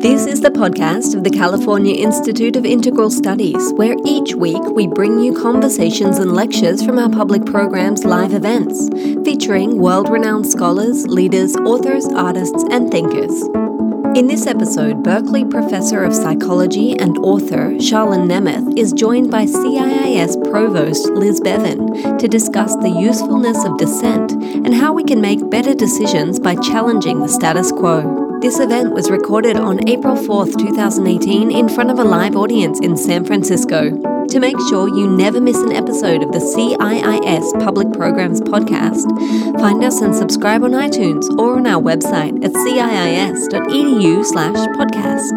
This is the podcast of the California Institute of Integral Studies, where each week we bring you conversations and lectures from our public program's live events, featuring world renowned scholars, leaders, authors, artists, and thinkers. In this episode, Berkeley professor of psychology and author Charlan Nemeth is joined by CIIS provost Liz Bevan to discuss the usefulness of dissent and how we can make better decisions by challenging the status quo. This event was recorded on April 4th, 2018, in front of a live audience in San Francisco. To make sure you never miss an episode of the CIIS Public Programs podcast, find us and subscribe on iTunes or on our website at ciis.edu slash podcast.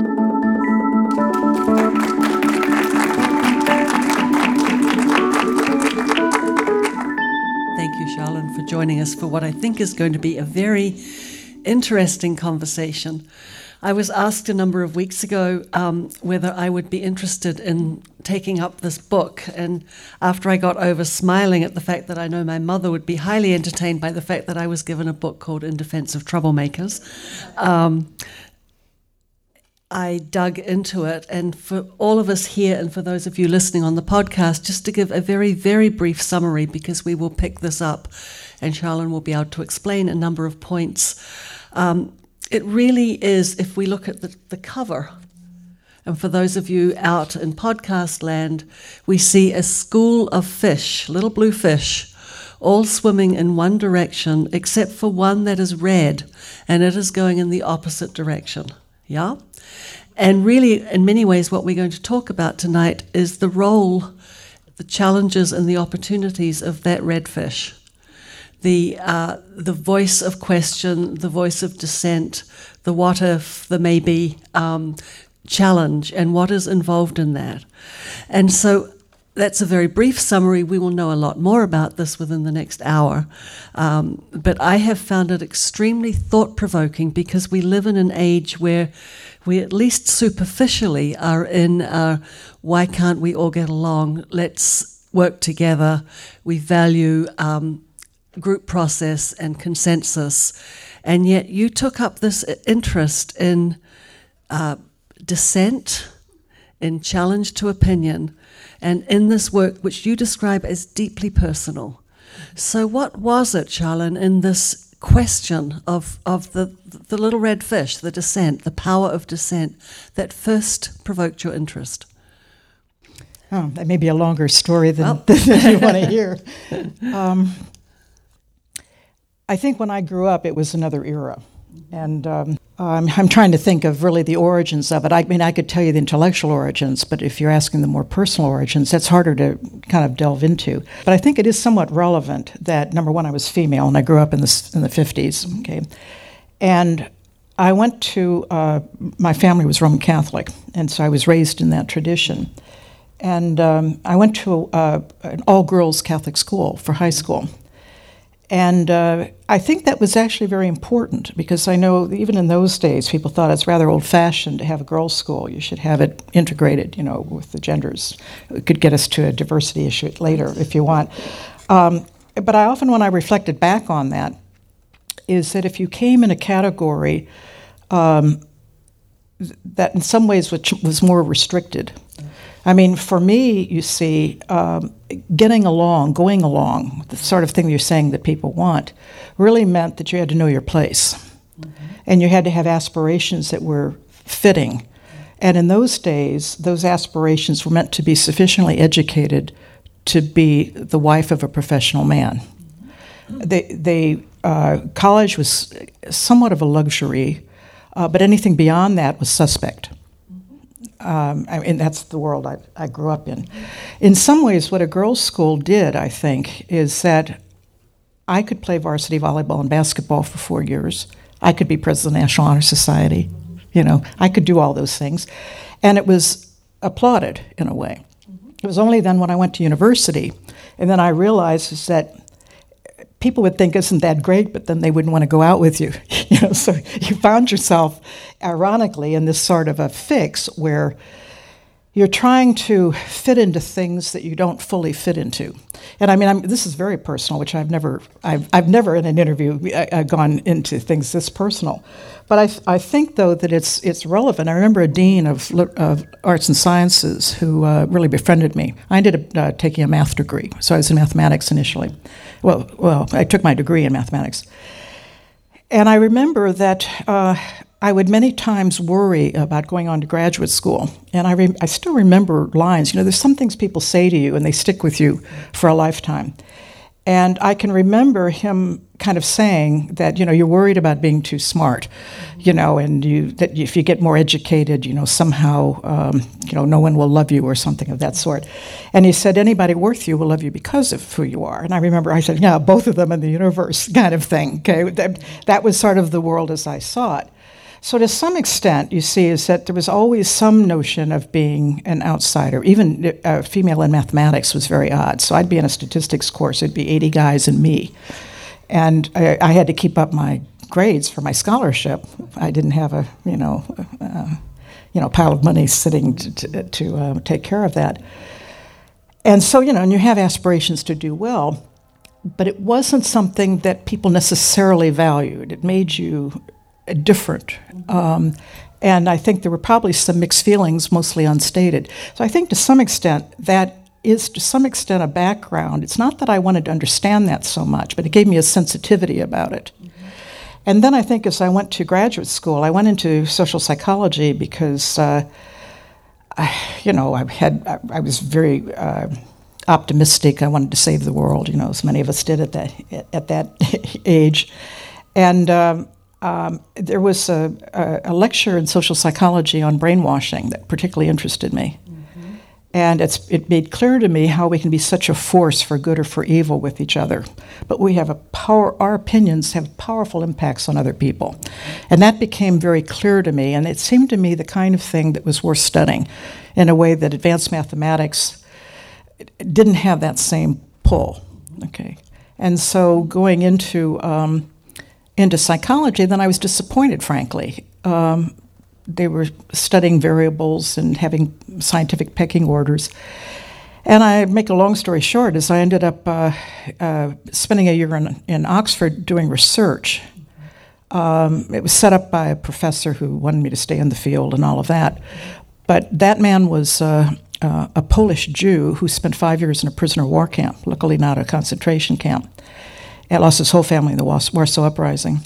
Thank you, Charlan, for joining us for what I think is going to be a very interesting conversation. I was asked a number of weeks ago um, whether I would be interested in taking up this book. And after I got over smiling at the fact that I know my mother would be highly entertained by the fact that I was given a book called In Defense of Troublemakers, um, I dug into it. And for all of us here and for those of you listening on the podcast, just to give a very, very brief summary because we will pick this up and Charlene will be able to explain a number of points. Um, it really is, if we look at the, the cover, and for those of you out in podcast land, we see a school of fish, little blue fish, all swimming in one direction except for one that is red, and it is going in the opposite direction. Yeah? And really, in many ways, what we're going to talk about tonight is the role, the challenges, and the opportunities of that red fish the uh, the voice of question, the voice of dissent, the what if, the maybe um, challenge, and what is involved in that. And so that's a very brief summary. We will know a lot more about this within the next hour. Um, but I have found it extremely thought provoking because we live in an age where we, at least superficially, are in uh, why can't we all get along? Let's work together. We value. Um, group process and consensus, and yet you took up this interest in uh, dissent, in challenge to opinion, and in this work which you describe as deeply personal. So, what was it, Charlan, in this question of, of the, the little red fish, the dissent, the power of dissent, that first provoked your interest? Oh, that may be a longer story than, well. than you want to hear. Um, I think when I grew up, it was another era. And um, I'm, I'm, trying to think of really the origins of it. I mean, I could tell you the intellectual origins, but if you're asking the more personal origins, that's harder to kind of delve into. But I think it is somewhat relevant that, number one, I was female and I grew up in the, in the 50s, okay? And I went to, uh, my family was Roman Catholic, and so I was raised in that tradition. And um, I went to uh, an all girls Catholic school for high school. And uh, I think that was actually very important because I know even in those days people thought it's rather old fashioned to have a girls' school. You should have it integrated, you know, with the genders. It could get us to a diversity issue later if you want. Um, but I often, when I reflected back on that, is that if you came in a category um, that in some ways was more restricted, I mean, for me, you see, um, getting along, going along, the sort of thing you're saying that people want, really meant that you had to know your place. Mm-hmm. And you had to have aspirations that were fitting. And in those days, those aspirations were meant to be sufficiently educated to be the wife of a professional man. Mm-hmm. They, they, uh, college was somewhat of a luxury, uh, but anything beyond that was suspect. Um, I mean, that's the world I, I grew up in. In some ways, what a girls' school did, I think, is that I could play varsity volleyball and basketball for four years. I could be president of the National Honor Society. You know, I could do all those things. And it was applauded in a way. It was only then when I went to university, and then I realized is that people would think isn't that great, but then they wouldn't want to go out with you. you know, so you found yourself, ironically, in this sort of a fix where you're trying to fit into things that you don't fully fit into. And I mean, I'm, this is very personal, which I've never, I've, I've never in an interview I, I've gone into things this personal. But I, I think, though, that it's, it's relevant. I remember a dean of, of arts and sciences who uh, really befriended me. I ended up uh, taking a math degree, so I was in mathematics initially. Well, well, I took my degree in mathematics. And I remember that uh, I would many times worry about going on to graduate school. And I, re- I still remember lines. You know, there's some things people say to you and they stick with you for a lifetime. And I can remember him kind of saying that, you know, you're worried about being too smart, you know, and you, that if you get more educated, you know, somehow, um, you know, no one will love you or something of that sort. And he said, anybody worth you will love you because of who you are. And I remember I said, yeah, both of them in the universe kind of thing. Okay. That, that was sort of the world as I saw it. So, to some extent, you see, is that there was always some notion of being an outsider. Even a uh, female in mathematics was very odd. So, I'd be in a statistics course, it'd be 80 guys and me. And I, I had to keep up my grades for my scholarship. I didn't have a, you know, uh, you know, pile of money sitting to, to, to uh, take care of that. And so, you know, and you have aspirations to do well, but it wasn't something that people necessarily valued. It made you different. Um, and I think there were probably some mixed feelings, mostly unstated. So I think to some extent that is to some extent a background. It's not that I wanted to understand that so much, but it gave me a sensitivity about it. Mm-hmm. And then I think as I went to graduate school, I went into social psychology because, uh, I, you know, I had I, I was very uh, optimistic. I wanted to save the world, you know, as many of us did at that at that age, and. Um, um, there was a, a, lecture in social psychology on brainwashing that particularly interested me. Mm-hmm. And it made clear to me how we can be such a force for good or for evil with each other. But we have a power, our opinions have powerful impacts on other people. And that became very clear to me. And it seemed to me the kind of thing that was worth studying in a way that advanced mathematics didn't have that same pull. Okay. And so going into um, into psychology, then I was disappointed, frankly. Um, they were studying variables and having scientific pecking orders. And I make a long story short, is I ended up uh, uh, spending a year in, in Oxford doing research. Um, it was set up by a professor who wanted me to stay in the field and all of that. But that man was uh, uh a Polish Jew who spent five years in a prisoner war camp, luckily not a concentration camp lost his whole family in the Warsaw Uprising.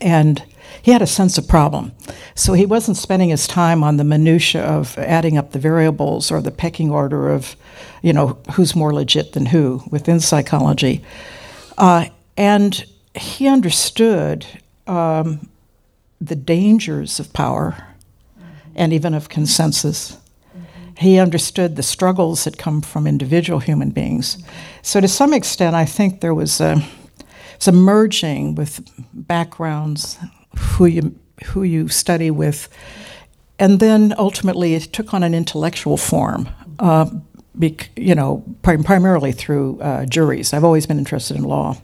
And he had a sense of problem. So he wasn't spending his time on the minutiae of adding up the variables or the pecking order of, you know, who's more legit than who within psychology. Uh, and he understood um, the dangers of power and even of consensus. He understood the struggles that come from individual human beings. So, to some extent, I think there was a, merging with backgrounds, who you, who you study with, and then ultimately it took on an intellectual form. Uh, bec- you know, prim- primarily through uh, juries. I've always been interested in law.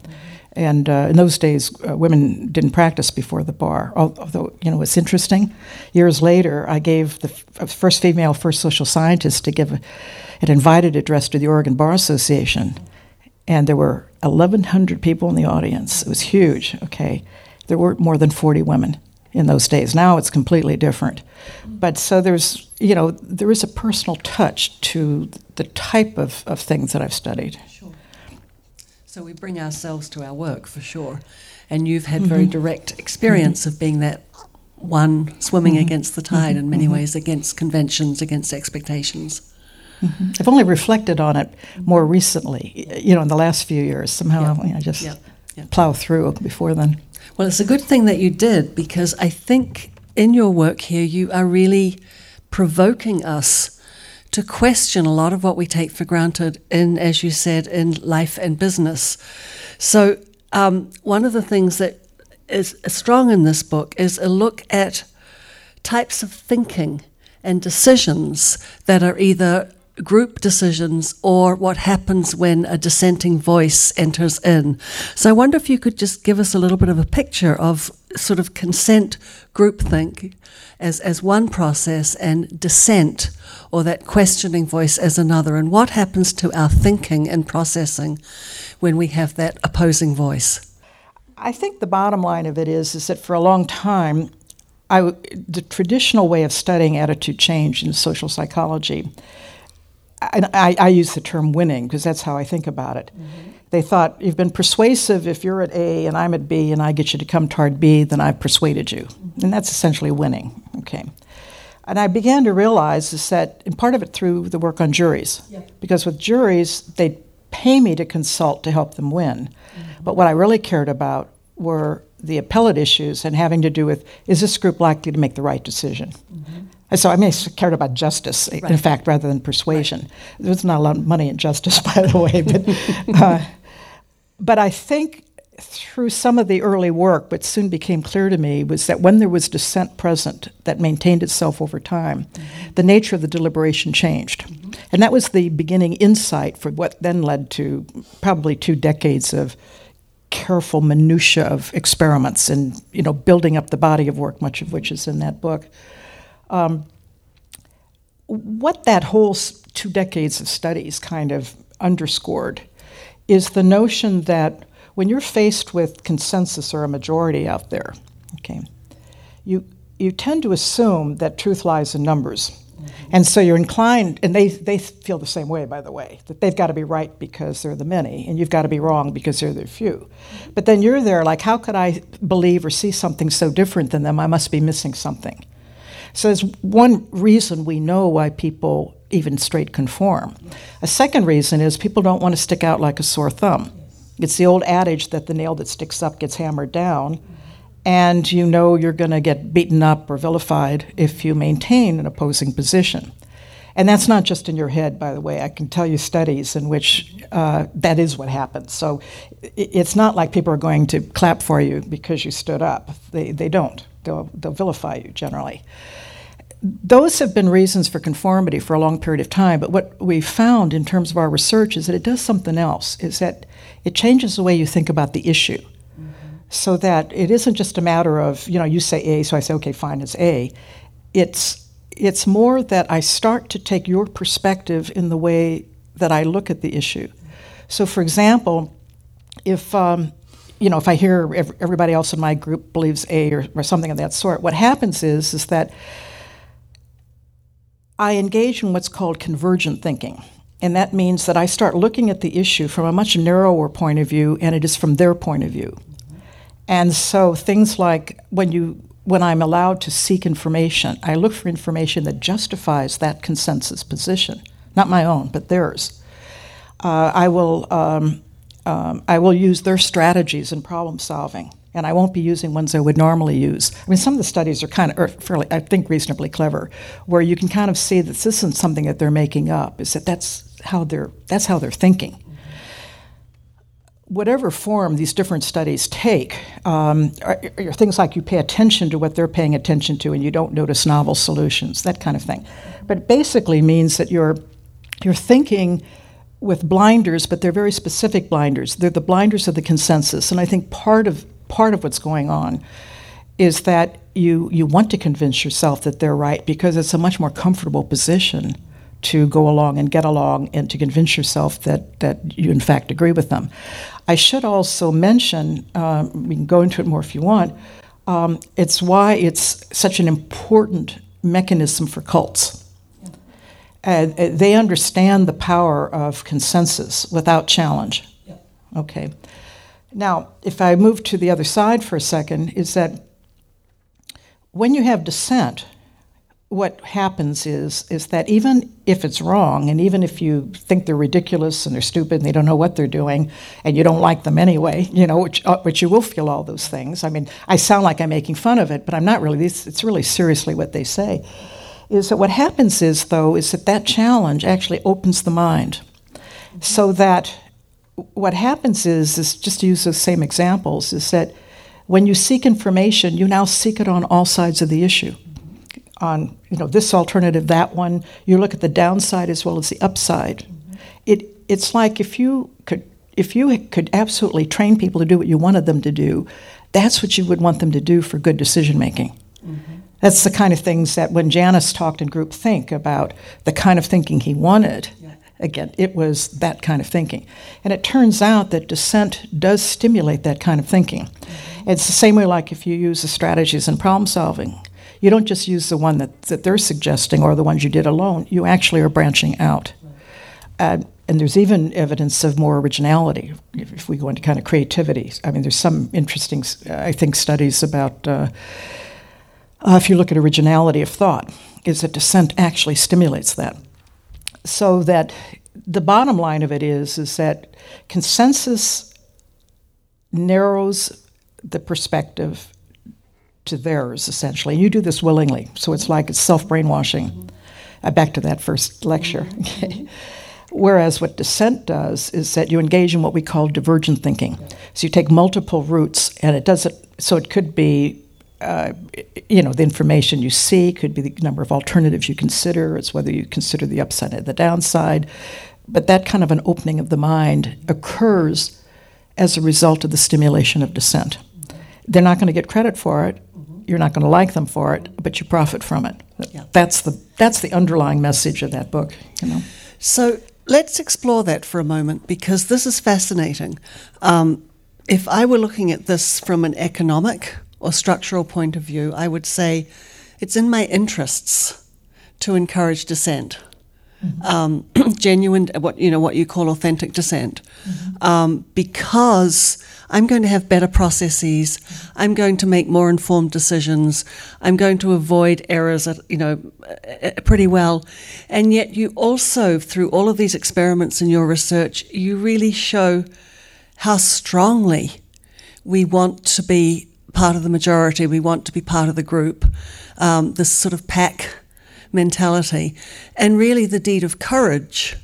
And uh, in those days, uh, women didn't practice before the bar. Although, you know, it's interesting. Years later, I gave the f- first female first social scientist to give a, an invited address to the Oregon Bar Association. And there were 1,100 people in the audience. It was huge, okay? There weren't more than 40 women in those days. Now it's completely different. But so there's, you know, there is a personal touch to the type of, of things that I've studied. So we bring ourselves to our work for sure. And you've had mm-hmm. very direct experience mm-hmm. of being that one swimming mm-hmm. against the tide in many mm-hmm. ways, against conventions, against expectations. Mm-hmm. I've only reflected on it more recently, you know, in the last few years. Somehow yeah. you know, just yeah. Yeah. plow through before then. Well, it's a good thing that you did because I think in your work here you are really provoking us to question a lot of what we take for granted in, as you said, in life and business. So, um, one of the things that is strong in this book is a look at types of thinking and decisions that are either group decisions or what happens when a dissenting voice enters in. So I wonder if you could just give us a little bit of a picture of sort of consent groupthink as, as one process and dissent or that questioning voice as another, and what happens to our thinking and processing when we have that opposing voice. I think the bottom line of it is, is that for a long time, I, the traditional way of studying attitude change in social psychology, and I, I use the term winning because that's how I think about it. Mm-hmm. They thought you've been persuasive if you're at A and I'm at B and I get you to come toward B, then I've persuaded you. Mm-hmm. And that's essentially winning. Okay. And I began to realize is that, and part of it through the work on juries, yeah. because with juries, they pay me to consult to help them win. Mm-hmm. But what I really cared about were the appellate issues and having to do with is this group likely to make the right decision? Mm-hmm. So I mean, I cared about justice, right. in fact, rather than persuasion. Right. There's not a lot of money in justice, by the way, but uh, but I think through some of the early work, what soon became clear to me was that when there was dissent present that maintained itself over time, mm-hmm. the nature of the deliberation changed. Mm-hmm. And that was the beginning insight for what then led to probably two decades of careful minutia of experiments and you know building up the body of work, much of which is in that book. Um, what that whole two decades of studies kind of underscored is the notion that when you're faced with consensus or a majority out there, okay, you you tend to assume that truth lies in numbers. And so you're inclined, and they, they feel the same way, by the way, that they've got to be right because they're the many, and you've got to be wrong because they're the few. But then you're there, like, how could I believe or see something so different than them? I must be missing something. So there's one reason we know why people even straight conform. A second reason is people don't want to stick out like a sore thumb. It's the old adage that the nail that sticks up gets hammered down and you know you're going to get beaten up or vilified if you maintain an opposing position. And that's not just in your head, by the way. I can tell you studies in which uh, that is what happens. So it's not like people are going to clap for you because you stood up. They, they don't, they'll, they'll vilify you generally. Those have been reasons for conformity for a long period of time, but what we found in terms of our research is that it does something else, is that it changes the way you think about the issue so that it isn't just a matter of you know you say A, so I say okay, fine, it's A. It's it's more that I start to take your perspective in the way that I look at the issue. So, for example, if um, you know if I hear everybody else in my group believes A or, or something of that sort, what happens is is that I engage in what's called convergent thinking. And that means that I start looking at the issue from a much narrower point of view, and it is from their point of view. And so things like when you when I'm allowed to seek information, I look for information that justifies that consensus position, not my own, but theirs. Uh, I will um, um, I will use their strategies in problem solving, and I won't be using ones I would normally use. I mean, some of the studies are kind of fairly, I think, reasonably clever, where you can kind of see that this isn't something that they're making up. Is that that's how they're that's how they're thinking whatever form these different studies take, um, are, are, things like you pay attention to what they're paying attention to and you don't notice novel solutions, that kind of thing. But it basically means that you're, you're thinking with blinders, but they're very specific blinders. They're the blinders of the consensus. And I think part of, part of what's going on is that you, you want to convince yourself that they're right because it's a much more comfortable position to go along and get along and to convince yourself that, that you in fact agree with them. I should also mention, um, we can go into it more if you want, um, it's why it's such an important mechanism for cults. Uh, they understand the power of consensus without challenge. Okay. Now, if I move to the other side for a second, is that when you have dissent, what happens is is that even if it's wrong and even if you think they're ridiculous and they're stupid and they don't know what they're doing and you don't like them anyway you know which, uh, which you will feel all those things i mean i sound like i'm making fun of it but i'm not really it's, it's really seriously what they say is that what happens is though is that that challenge actually opens the mind so that what happens is is just to use those same examples is that when you seek information you now seek it on all sides of the issue on you know this alternative, that one. You look at the downside as well as the upside. It it's like if you could if you could absolutely train people to do what you wanted them to do, that's what you would want them to do for good decision making. Mm-hmm. That's the kind of things that when Janis talked in group think about the kind of thinking he wanted. Yeah. Again, it was that kind of thinking. And it turns out that dissent does stimulate that kind of thinking. Mm-hmm. It's the same way like if you use the strategies in problem solving. You don't just use the one that, that they're suggesting or the ones you did alone. You actually are branching out. Uh, and there's even evidence of more originality if, if, we go into kind of creativity. I mean, there's some interesting, I think, studies about uh, uh, if you look at originality of thought, is that dissent actually stimulates that. So that the bottom line of it is is that consensus narrows the perspective to theirs essentially. And you do this willingly, so it's like it's self brainwashing. Uh, back to that first lecture. Okay. Whereas what dissent does is that you engage in what we call divergent thinking. So you take multiple routes, and it doesn't. So it could be, uh, you know, the information you see could be the number of alternatives you consider. It's whether you consider the upside and the downside. But that kind of an opening of the mind occurs as a result of the stimulation of dissent. They're not going to get credit for it. You're not going to like them for it, but you profit from it. Yeah. That's the that's the underlying message of that book. You know. So let's explore that for a moment because this is fascinating. Um, if I were looking at this from an economic or structural point of view, I would say it's in my interests to encourage dissent. Mm-hmm. Um, genuine, what you know, what you call authentic dissent, mm-hmm. um, because I'm going to have better processes. I'm going to make more informed decisions. I'm going to avoid errors, you know, uh, pretty well. And yet, you also, through all of these experiments in your research, you really show how strongly we want to be part of the majority. We want to be part of the group. Um, this sort of pack mentality, and really the deed of courage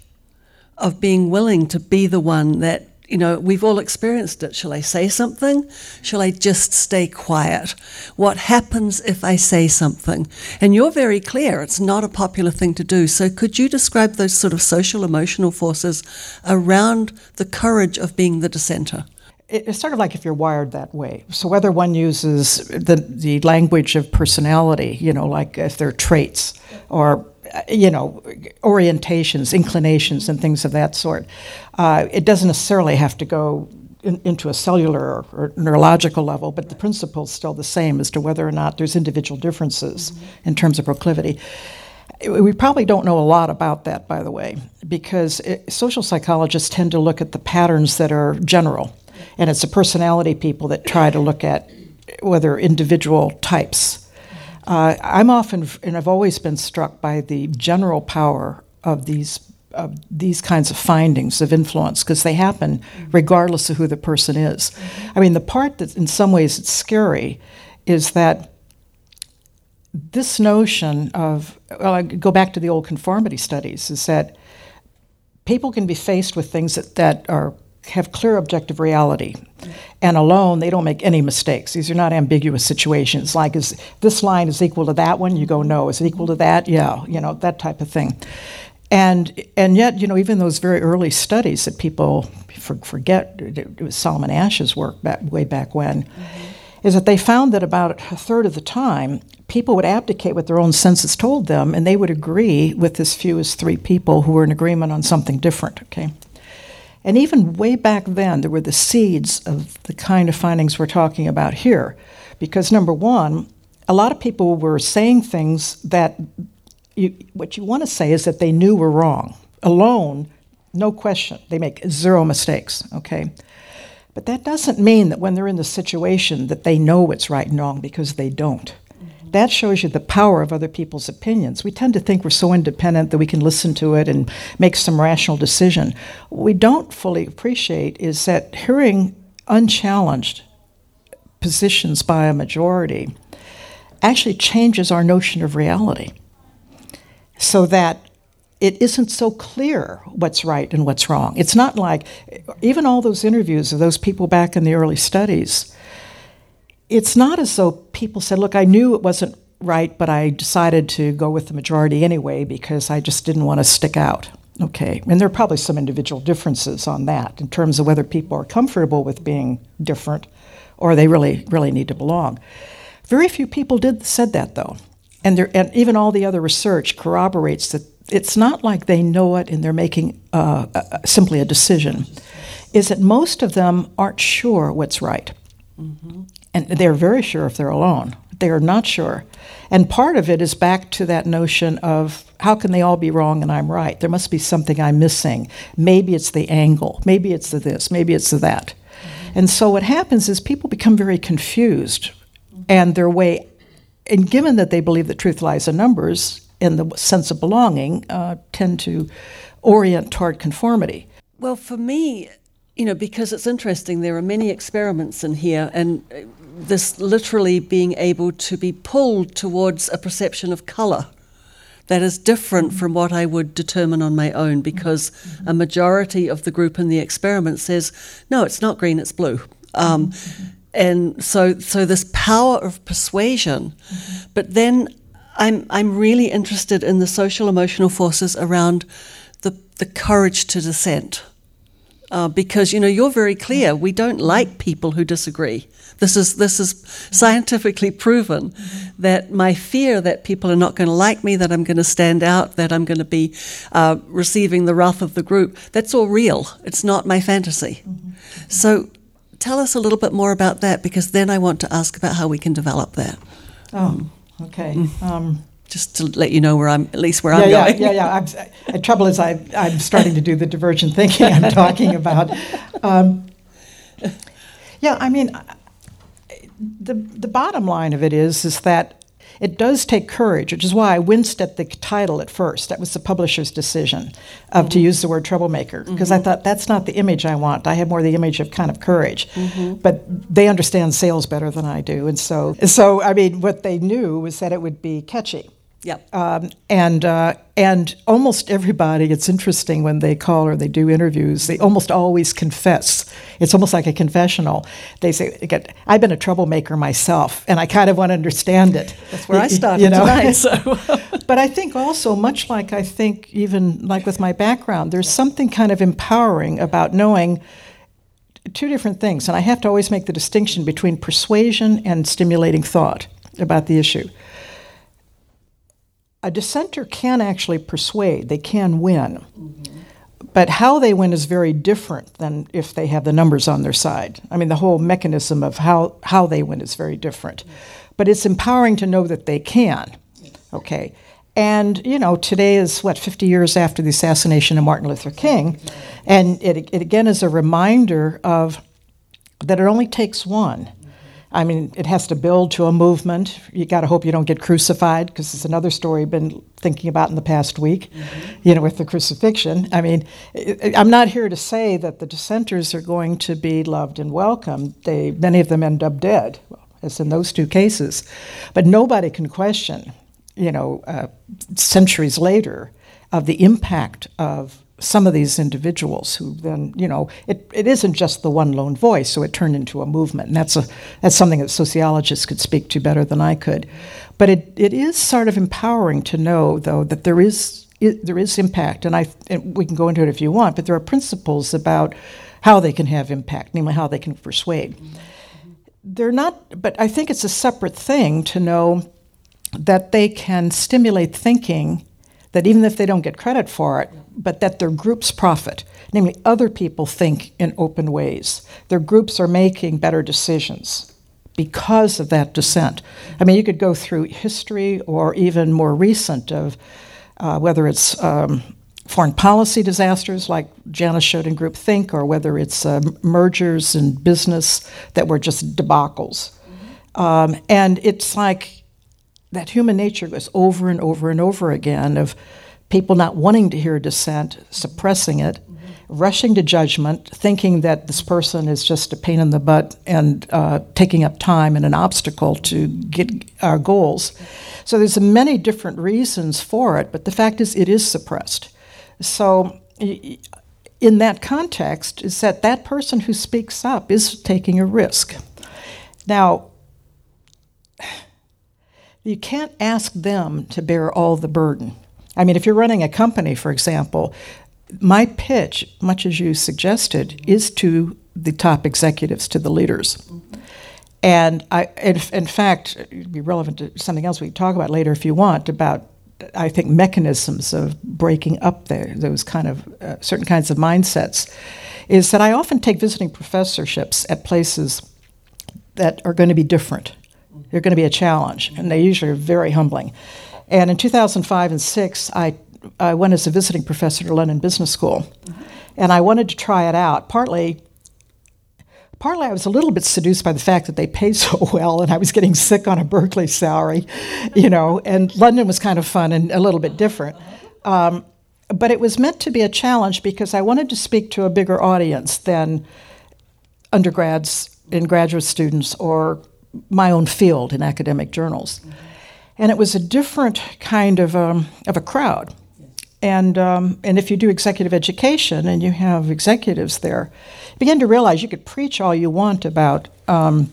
of being willing to be the one that you know, we've all experienced it. Shall I say something? Shall I just stay quiet? What happens if I say something? And you're very clear, it's not a popular thing to do. So, could you describe those sort of social emotional forces around the courage of being the dissenter? It's sort of like if you're wired that way. So, whether one uses the, the language of personality, you know, like if they're traits, or you know, orientations, inclinations, and things of that sort. Uh, it doesn't necessarily have to go in, into a cellular or, or, neurological level, but the principle is still the same as to whether or not there's individual differences mm-hmm. in terms of proclivity. We probably don't know a lot about that, by the way, because it, social psychologists tend to look at the patterns that are general, and it's the personality people that try to look at whether individual types uh, I'm often, and I've always been struck by the general power of these of these kinds of findings of influence because they happen regardless of who the person is. I mean, the part that in some ways it's scary is that this notion of, well, I go back to the old conformity studies, is that people can be faced with things that, that are have clear objective reality. And alone, they don't make any mistakes. These are not ambiguous situations. Like, is this line is equal to that one? You go, no. Is it equal to that? Yeah. You know, that type of thing. And and yet, you know, even those very early studies that people forget, it was Solomon Asch's work back, way back when, mm-hmm. is that they found that about a third of the time, people would abdicate what their own senses told them, and they would agree with as few as three people who were in agreement on something different. Okay. And even way back then, there were the seeds of the kind of findings we're talking about here. Because, number one, a lot of people were saying things that you, what you want to say is that they knew were wrong. Alone, no question, they make zero mistakes, okay? But that doesn't mean that when they're in the situation that they know what's right and wrong because they don't that shows you the power of other people's opinions. We tend to think we're so independent that we can listen to it and make some rational decision. What we don't fully appreciate is that hearing unchallenged positions by a majority actually changes our notion of reality so that it isn't so clear what's right and what's wrong. It's not like even all those interviews of those people back in the early studies it's not as though people said, Look, I knew it wasn't right, but I decided to go with the majority anyway because I just didn't want to stick out. Okay, and there are probably some individual differences on that in terms of whether people are comfortable with being different or they really, really need to belong. Very few people did said that though, and there, and even all the other research corroborates that it's not like they know it and they're making uh, uh, simply a decision. Is that most of them aren't sure what's right, mm-hmm. And they're very sure if they're alone. They are not sure, and part of it is back to that notion of how can they all be wrong and I'm right? There must be something I'm missing. Maybe it's the angle. Maybe it's the this. Maybe it's the that. And so what happens is people become very confused, and their way, and given that they believe that truth lies in numbers, in the sense of belonging uh, tend to orient toward conformity. Well, for me, you know, because it's interesting, there are many experiments in here, and uh, this literally being able to be pulled towards a perception of color that is different from what I would determine on my own because mm-hmm. a majority of the group in the experiment says, no, it's not green, it's blue. Um, mm-hmm. And so, so this power of persuasion, mm-hmm. but then I'm, I'm really interested in the social emotional forces around the, the courage to dissent. Uh, because you know you're very clear we don't like people who disagree. This is this is scientifically proven that my fear that people are not going to like me, that I'm going to stand out, that I'm going to be uh, receiving the wrath of the group. That's all real. It's not my fantasy. Mm-hmm. So tell us a little bit more about that because then I want to ask about how we can develop that. Oh. Okay. Mm. Um, just to let you know where I'm, at least where yeah, I'm yeah, going. Yeah, yeah, yeah. The trouble is, I, I'm starting to do the divergent thinking I'm talking about. Um, yeah, I mean, the the bottom line of it is is that it does take courage, which is why I winced at the title at first. That was the publisher's decision of mm-hmm. to use the word troublemaker because mm-hmm. I thought that's not the image I want. I have more the image of kind of courage. Mm-hmm. But they understand sales better than I do, and so so I mean, what they knew was that it would be catchy. Yep. Um, and uh, and almost everybody, it's interesting when they call or they do interviews, they almost always confess. It's almost like a confessional. They say, "I've been a troublemaker myself, and I kind of want to understand it." That's where I started you know? tonight. So. but I think also, much like I think even like with my background, there's something kind of empowering about knowing two different things, and I have to always make the distinction between persuasion and stimulating thought about the issue a dissenter can actually persuade, they can win. Mm-hmm. But how they win is very different than if they have the numbers on their side. I mean, the whole mechanism of how, how they win is very different. But it's empowering to know that they can. Okay. And, you know, today is what, 50 years after the assassination of Martin Luther King. And it, it again is a reminder of that it only takes one I mean, it has to build to a movement. You got to hope you don't get crucified because it's another story I've been thinking about in the past week, mm-hmm. you know, with the crucifixion. I mean, I'm not here to say that the dissenters are going to be loved and welcomed. They, many of them end up dead, as in those two cases. But nobody can question, you know, uh, centuries later, of the impact of some of these individuals who then, you know, it, it isn't just the one lone voice, so it turned into a movement. And that's, a, that's something that sociologists could speak to better than I could. But it, it is sort of empowering to know, though, that there is, it, there is impact. And, I, and we can go into it if you want, but there are principles about how they can have impact, namely how they can persuade. They're not, but I think it's a separate thing to know that they can stimulate thinking that even if they don't get credit for it, but that their groups profit. Namely, other people think in open ways. Their groups are making better decisions because of that dissent. I mean, you could go through history or even more recent of uh, whether it's um, foreign policy disasters like Janis showed in Group Think, or whether it's uh, mergers in business that were just debacles. Um, and it's like that human nature goes over and over and over again of people not wanting to hear dissent, suppressing it, mm-hmm. rushing to judgment, thinking that this person is just a pain in the butt and uh, taking up time and an obstacle to get our goals. So there's many different reasons for it, but the fact is it is suppressed. So in that context is that that person who speaks up is taking a risk. Now, you can't ask them to bear all the burden. I mean, if you're running a company, for example, my pitch, much as you suggested, is to the top executives, to the leaders. And I, in, in fact, it'd be relevant to something else we can talk about later if you want about, I think, mechanisms of breaking up there, those kind of uh, certain kinds of mindsets. Is that I often take visiting professorships at places that are going to be different. They're going to be a challenge, and they usually are very humbling. And in 2005 and 6, I, I went as a visiting professor to London Business School. And I wanted to try it out, partly partly I was a little bit seduced by the fact that they paid so well and I was getting sick on a Berkeley salary, you know, and London was kind of fun and a little bit different. Um, but it was meant to be a challenge because I wanted to speak to a bigger audience than undergrads and graduate students or my own field in academic journals. And it was a different kind of, um, of a crowd. And, um, and if you do executive education and you have executives there, you begin to realize you could preach all you want about, um,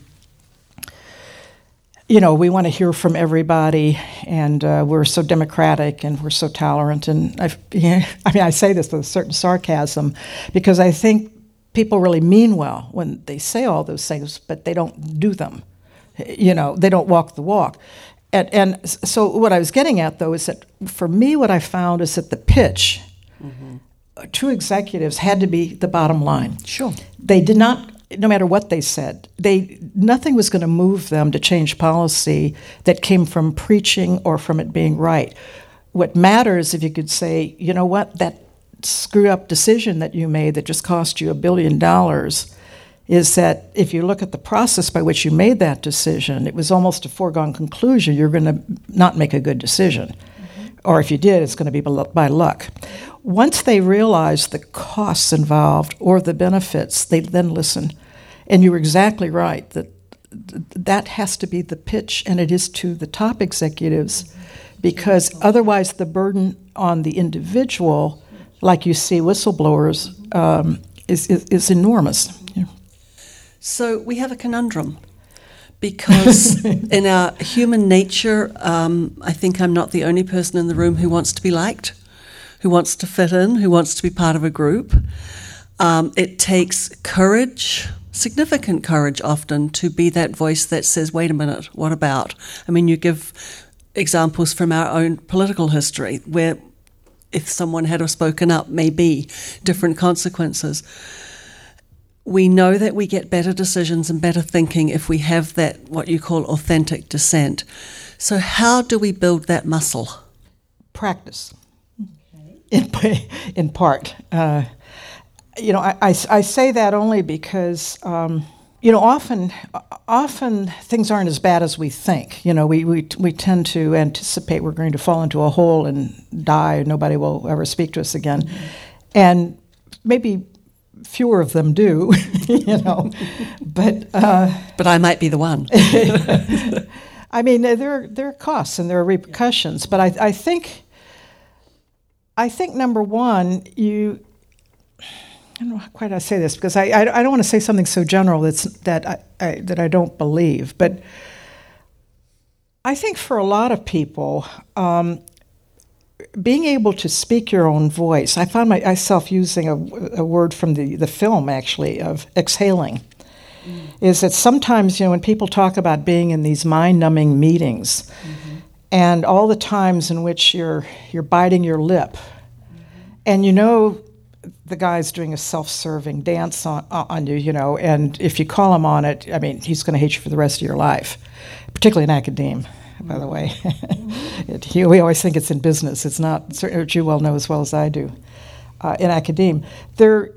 you know, we want to hear from everybody and uh, we're so democratic and we're so tolerant. And I, yeah, I mean, I say this with a certain sarcasm because I think people really mean well when they say all those things, but they don't do them. You know, they don't walk the walk. And, and so what I was getting at though is that for me, what I found is that the pitch mm-hmm. to executives had to be the bottom line. Sure. They did not, no matter what they said, they nothing was going to move them to change policy that came from preaching or from it being right. What matters, if you could say, you know what, that screw up decision that you made that just cost you a billion dollars is that if you look at the process by which you made that decision, it was almost a foregone conclusion you're going to not make a good decision. Mm-hmm. Or if you did, it's going to be by luck. Once they realize the costs involved or the benefits, they then listen. And you're exactly right that that has to be the pitch, and it is to the top executives, because otherwise the burden on the individual, like you see whistleblowers, um, is, is, is enormous. So we have a conundrum because in our human nature, um, I think I'm not the only person in the room who wants to be liked, who wants to fit in, who wants to be part of a group. Um, it takes courage, significant courage often, to be that voice that says, wait a minute, what about? I mean, you give examples from our own political history where if someone had spoken up, maybe different consequences we know that we get better decisions and better thinking if we have that, what you call authentic dissent. So, how do we build that muscle? Practice, in, in part. Uh, you know, I, I, I, say that only because. Um, you know, often, often things aren't as bad as we think. You know, we, we, we tend to anticipate we're going to fall into a hole and die, nobody will ever speak to us again. Mm-hmm. And maybe fewer of them do, you know. but uh, but I might be the one. I mean, there there are costs and there are repercussions, but I, I think I think number one, you. I don't know how quite I say this because I, I, I don't want to say something so general that's that I, I that I don't believe, but I think for a lot of people, um, being able to speak your own voice, I found myself using a, a word from the, the film actually of exhaling. Mm. Is that sometimes, you know, when people talk about being in these mind numbing meetings mm-hmm. and all the times in which you're, you're biting your lip, mm-hmm. and you know the guy's doing a self serving dance on, on you, you know, and if you call him on it, I mean, he's going to hate you for the rest of your life, particularly in academia by the way. it, we always think it's in business. It's not, which you well know as well as I do, uh, in academia. There,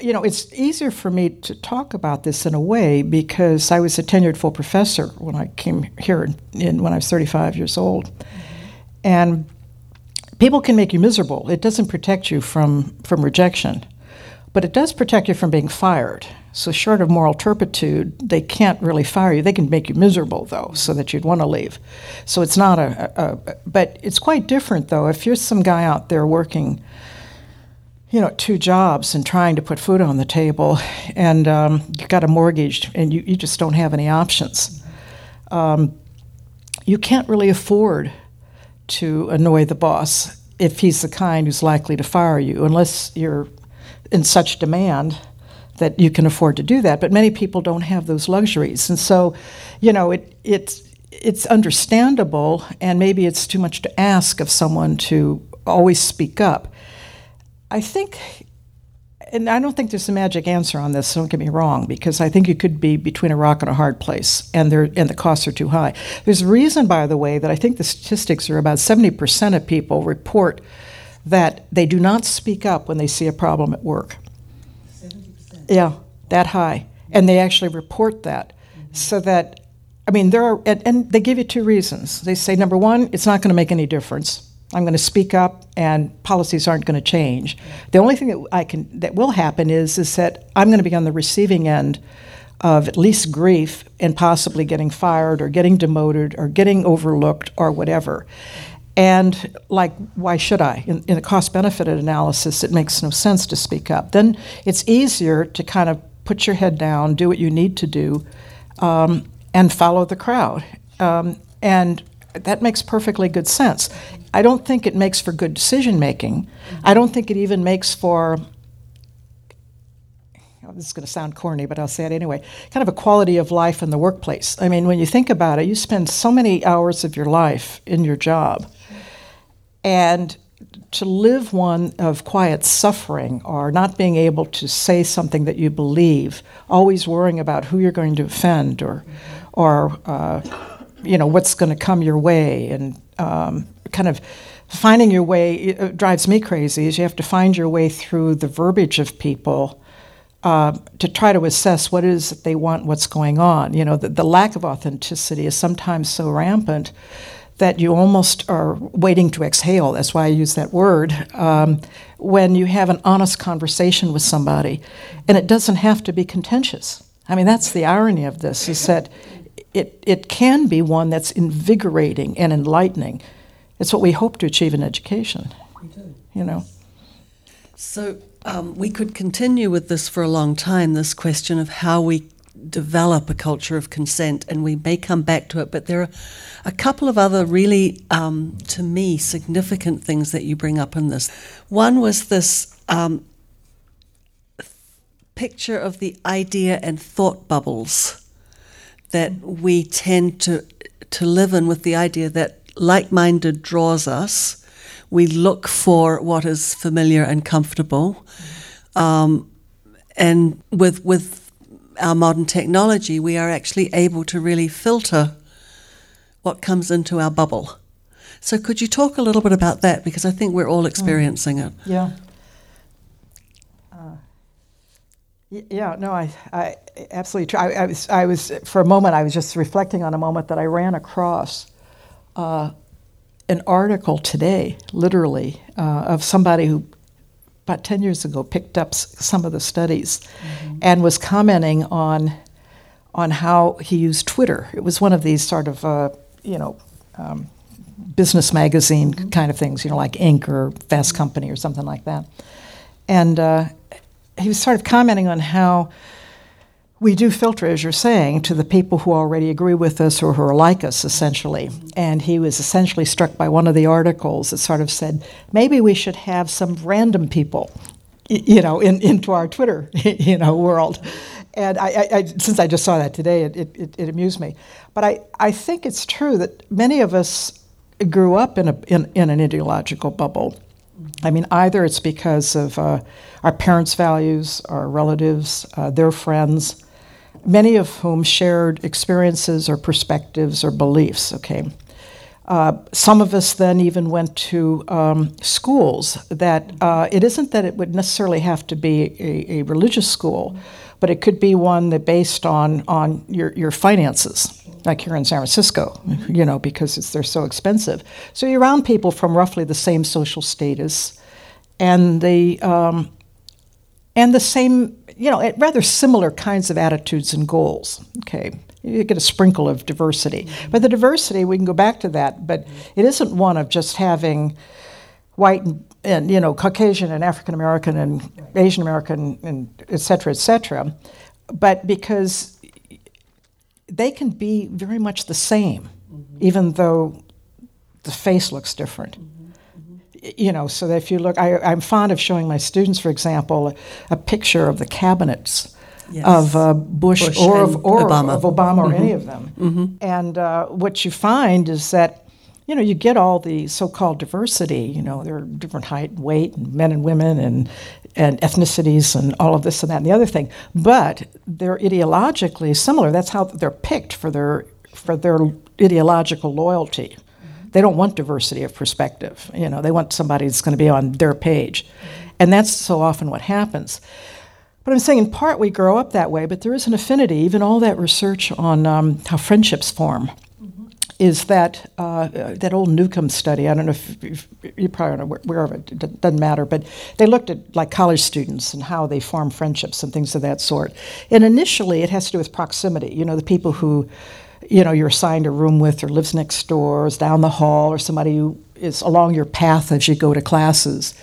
you know, it's easier for me to talk about this in a way because I was a tenured full professor when I came here in, in when I was 35 years old. Mm-hmm. And people can make you miserable. It doesn't protect you from, from rejection, but it does protect you from being fired. So, short of moral turpitude, they can't really fire you. They can make you miserable, though, so that you'd want to leave. So, it's not a, a, a, but it's quite different, though. If you're some guy out there working, you know, two jobs and trying to put food on the table, and um, you've got a mortgage and you, you just don't have any options. Um, you can't really afford to annoy the boss if he's the kind who's likely to fire you, unless you're in such demand that you can afford to do that. But many people don't have those luxuries, and so, you know, it it's it's understandable, and maybe it's too much to ask of someone to always speak up. I think and I don't think there's a magic answer on this. Don't get me wrong, because I think you could be between a rock and a hard place, and there and the costs are too high. There's a reason, by the way, that I think the statistics are about 70% of people report that they do not speak up when they see a problem at work. 70%. Yeah, that high, and they actually report that, so that I mean there are, and, and they give you two reasons. They say number one, it's not going to make any difference I'm going to speak up, and policies aren't going to change. The only thing that I can that will happen is is that I'm going to be on the receiving end of at least grief and possibly getting fired or getting demoted or getting overlooked or whatever. And like, why should I? In, in a cost benefit analysis, it makes no sense to speak up. Then it's easier to kind of put your head down, do what you need to do, um, and follow the crowd. Um, and that makes perfectly good sense. I don't think it makes for good decision making. I don't think it even makes for oh, this is going to sound corny, but I'll say it anyway, kind of a quality of life in the workplace. I mean, when you think about it, you spend so many hours of your life in your job. And to live one of quiet suffering or not being able to say something that you believe, always worrying about who you're going to offend or, or uh, you know, what's going to come your way and um, kind of finding your way it drives me crazy is you have to find your way through the verbiage of people uh, to try to assess what is that they want, what's going on. You know, the, the lack of authenticity is sometimes so rampant that you almost are waiting to exhale. That's why I use that word. Um, when you have an honest conversation with somebody, and it doesn't have to be contentious. I mean, that's the irony of this: is that it it can be one that's invigorating and enlightening it's what we hope to achieve in education. We do. You know. So um, we could continue with this for a long time. This question of how we develop a culture of consent, and we may come back to it. But there are a couple of other really, um, to me, significant things that you bring up in this. One was this um, picture of the idea and thought bubbles that we tend to to live in, with the idea that like minded draws us. We look for what is familiar and comfortable. Um, and with, with our modern technology, we are actually able to really filter what comes into our bubble. So, could you talk a little bit about that? Because I think we're all experiencing mm. it. Yeah. Uh, yeah, no, I, I absolutely. I, I, was, I was for a moment. I was just reflecting on a moment that I ran across uh, an article today, literally, uh, of somebody who about 10 years ago picked up some of the studies mm-hmm. and was commenting on on how he used Twitter. It was one of these sort of, uh, you know, um, business magazine mm-hmm. kind of things, you know, like Inc. or Fast Company or something like that. And uh, he was sort of commenting on how we do filter, as you're saying, to the people who already agree with us or who are like us, essentially. And he was essentially struck by one of the articles that sort of said, maybe we should have some random people, you know, in, into our Twitter, you know, world. And I, I, I, since I just saw that today, it, it, it, amused me. But I, I think it's true that many of us grew up in, a, in, in an ideological bubble. I mean, either it's because of uh, our parents' values, our relatives, uh, their friends, many of whom shared experiences or perspectives or beliefs. Okay. Uh, some of us then even went to um, schools that uh, it isn't that it would necessarily have to be a, a, religious school, but it could be one that based on on your, your finances, like here in San Francisco, you know, because they're so expensive. So you're around people from roughly the same social status, and the um, and the same you know, rather similar kinds of attitudes and goals. Okay, you get a sprinkle of diversity, mm-hmm. but the diversity we can go back to that, but it isn't one of just having white and, and you know Caucasian and African American and Asian American and et cetera, et cetera, but because they can be very much the same. Mm-hmm. even though the face looks different. You know, so that if you look, I, I'm fond of showing my students, for example, a, a picture of the cabinets Yes. of uh, Bush, Bush or of or Obama. of Obama or any of them. And uh, what you find is that you know you get all the so-called diversity. You know, there are different height, and weight, and men and women, and and ethnicities, and all of this and that and the other thing. But they're ideologically similar. That's how they're picked for their for their ideological loyalty. They don't want diversity of perspective. You know, they want somebody that's going to be on their page, and that's so often what happens. But I'm saying in part we grow up that way, but there is an affinity. Even all that research on um, how friendships form is that uh, that old Newcomb study. I don't know if, you probably know where of it. It doesn't matter. But they looked at like college students and how they form friendships and things of that sort. And initially, it has to do with proximity. You know, the people who you know you're assigned a room with, or lives next door, or is down the hall, or somebody who is along your path as you go to classes.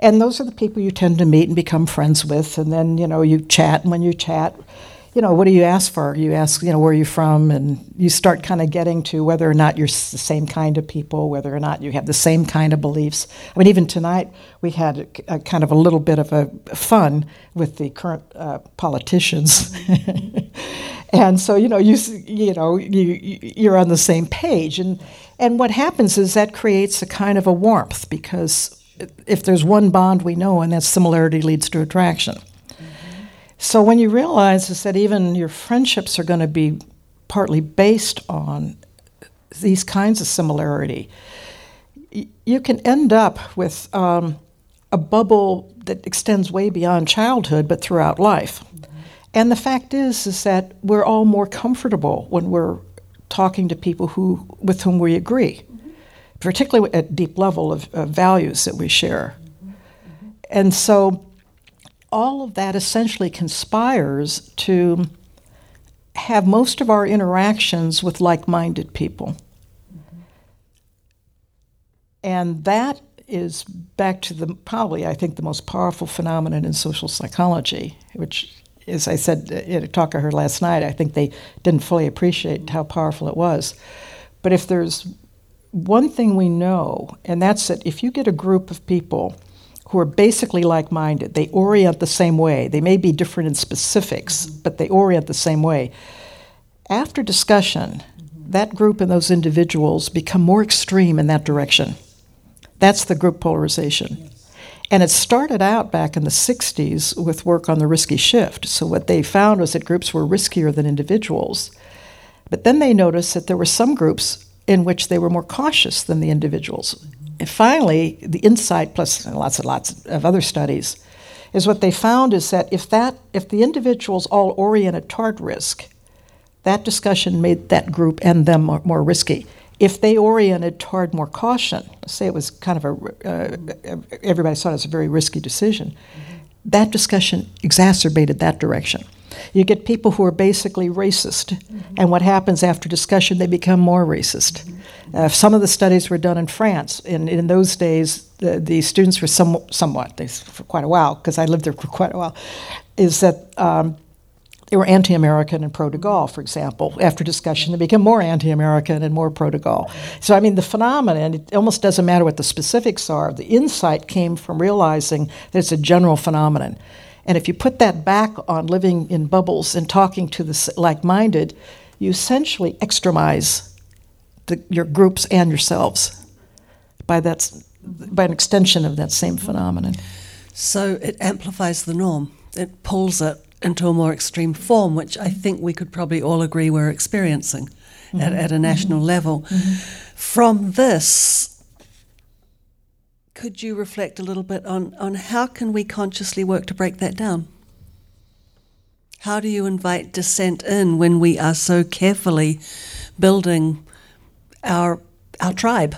And those are the people you tend to meet and become friends with. And then, you know, you chat. And when you chat, you know, what do you ask for? You ask, you know, where are you from? And you start kind of getting to whether or not you're the same kind of people, whether or not you have the same kind of beliefs. I mean, even tonight we had a, a kind of a little bit of a fun with the current uh, politicians. and so, you know, you, you know, you, you're on the same page. And, and what happens is that creates a kind of a warmth because if there's one bond we know, and that similarity leads to attraction. So when you realize is that even your friendships are going to be partly based on these kinds of similarity, you can end up with um, a bubble that extends way beyond childhood, but throughout life. Mm-hmm. And the fact is, is that we're all more comfortable when we're talking to people who with whom we agree, mm-hmm. particularly at deep level of, of values that we share. Mm-hmm. And so all of that essentially conspires to have most of our interactions with like minded people. And that is back to the probably, I think, the most powerful phenomenon in social psychology, which, as I said in a talk I heard last night, I think they didn't fully appreciate how powerful it was. But if there's one thing we know, and that's that if you get a group of people who are basically like minded, they orient the same way, they may be different in specifics, mm-hmm. but they orient the same way. After discussion, mm-hmm. that group and those individuals become more extreme in that direction. That's the group polarization. And it started out back in the 60s with work on the risky shift. So, what they found was that groups were riskier than individuals. But then they noticed that there were some groups in which they were more cautious than the individuals. Mm-hmm. And finally, the insight, plus lots and lots of other studies, is what they found is that if, that, if the individuals all oriented toward risk, that discussion made that group and them more, more risky. If they oriented toward more caution, say it was kind of a, uh, everybody saw it as a very risky decision, that discussion exacerbated that direction. You get people who are basically racist, and what happens after discussion, they become more racist. Uh, some of the studies were done in France. In, in those days, the, the students were some, somewhat, they, for quite a while, because I lived there for quite a while, is that um, they were anti American and pro de Gaulle, for example. After discussion, they became more anti American and more pro de Gaulle. So, I mean, the phenomenon, it almost doesn't matter what the specifics are. The insight came from realizing that it's a general phenomenon. And if you put that back on living in bubbles and talking to the like minded, you essentially extremize the, your groups and yourselves by, that, by an extension of that same phenomenon. So it amplifies the norm, it pulls it into a more extreme form, which I think we could probably all agree we're experiencing mm-hmm. at, at, a national mm-hmm. level. Mm-hmm. From this, could you reflect a little bit on, on how can we consciously work to break that down? How do you invite dissent in when we are so carefully building our our tribe,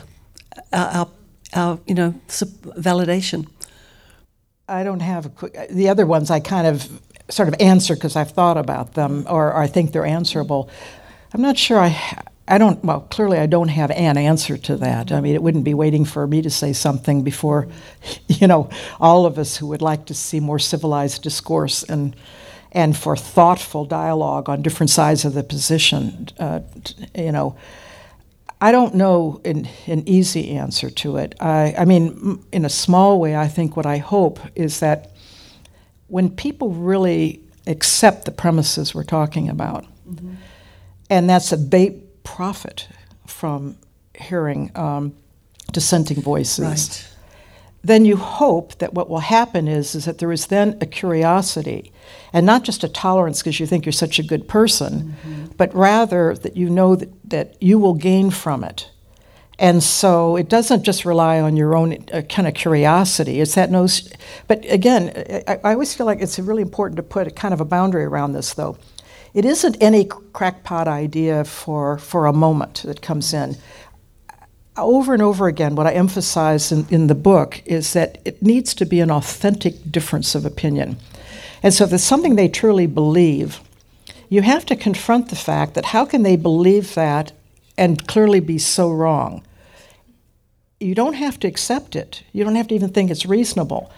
our, our, our you know validation? I don't have a quick. The other ones I kind of sort of answer because I've thought about them or, or I think they're answerable. I'm not sure I. I don't, well, clearly I don't have an answer to that. I mean, it wouldn't be waiting for me to say something before, you know, all of us who would like to see more civilized discourse and, and for thoughtful dialogue on different sides of the position, uh, you know. I don't know an, an easy answer to it. I, I mean, in a small way, I think what I hope is that when people really accept the premises we're talking about, mm-hmm. and that's a they profit from hearing um, dissenting voices. Right. Then you hope that what will happen is, is that there is then a curiosity, and not just a tolerance because you think you're such a good person, mm-hmm. but rather that you know that, that you will gain from it. And so it doesn't just rely on your own uh, kind of curiosity. It's that knows. But again, I, I, always feel like it's really important to put a kind of a boundary around this, though. It isn't any crackpot idea for, for a moment that comes in. Over and over again, what I emphasize in, in the book is that it needs to be an authentic difference of opinion. And so, if it's something they truly believe, you have to confront the fact that how can they believe that and clearly be so wrong? You don't have to accept it. You don't have to even think it's reasonable.